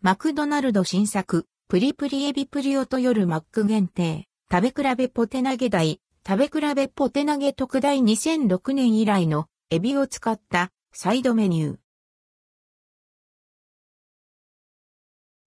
マクドナルド新作、プリプリエビプリオと夜マック限定、食べ比べポテ投げ台、食べ比べポテ投げ特大2006年以来のエビを使ったサイドメニュー。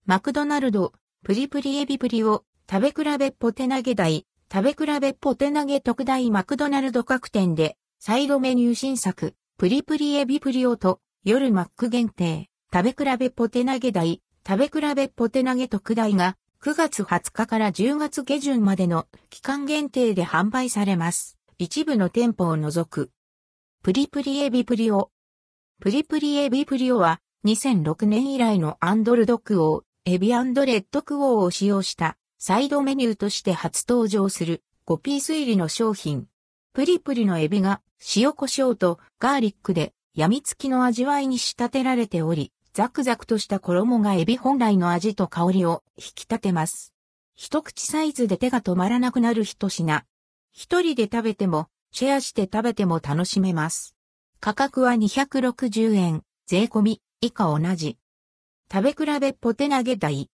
マクドナルド、プリプリエビプリオ、食べ比べポテ投げ台、食べ比べポテ投げ特大マクドナルド各店で、サイドメニュー新作、プリプリエビプリオと、夜マック限定、食べ比べポテ投げ台、食べ比べポテ投げ特大が9月20日から10月下旬までの期間限定で販売されます。一部の店舗を除く。プリプリエビプリオ。プリプリエビプリオは2006年以来のアンドルドクオー、エビアンドレッドクオーを使用したサイドメニューとして初登場する5ピース入りの商品。プリプリのエビが塩コショウとガーリックで病みつきの味わいに仕立てられており、ザクザクとした衣がエビ本来の味と香りを引き立てます。一口サイズで手が止まらなくなる一品。一人で食べても、シェアして食べても楽しめます。価格は260円、税込み、以下同じ。食べ比べポテ投げ台。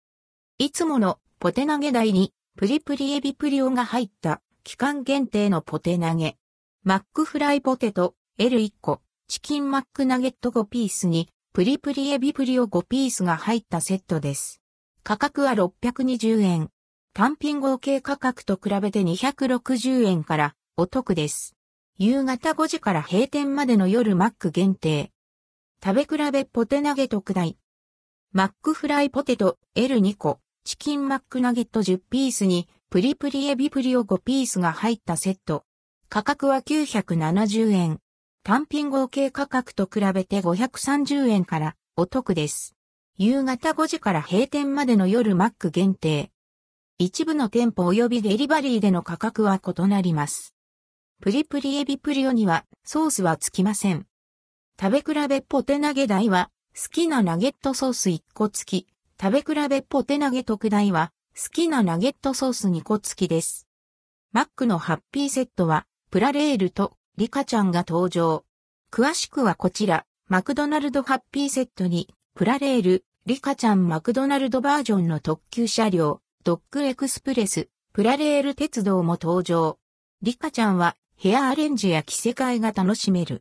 いつものポテ投げ台に、プリプリエビプリオが入った期間限定のポテ投げ。マックフライポテト L1 個、チキンマックナゲット5ピースにプリプリエビプリオ5ピースが入ったセットです。価格は620円。単品合計価格と比べて260円からお得です。夕方5時から閉店までの夜マック限定。食べ比べポテナゲ特大。マックフライポテト L2 個、チキンマックナゲット10ピースにプリプリエビプリオ5ピースが入ったセット。価格は970円。単品合計価格と比べて530円からお得です。夕方5時から閉店までの夜マック限定。一部の店舗及びデリバリーでの価格は異なります。プリプリエビプリオにはソースはつきません。食べ比べポテ投げ台は好きなナゲットソース1個付き。食べ比べポテ投げ特大は好きなナゲットソース2個付きです。マックのハッピーセットはプラレールとリカちゃんが登場。詳しくはこちら、マクドナルドハッピーセットに、プラレール、リカちゃんマクドナルドバージョンの特急車両、ドッグエクスプレス、プラレール鉄道も登場。リカちゃんはヘアアレンジや着せ替えが楽しめる。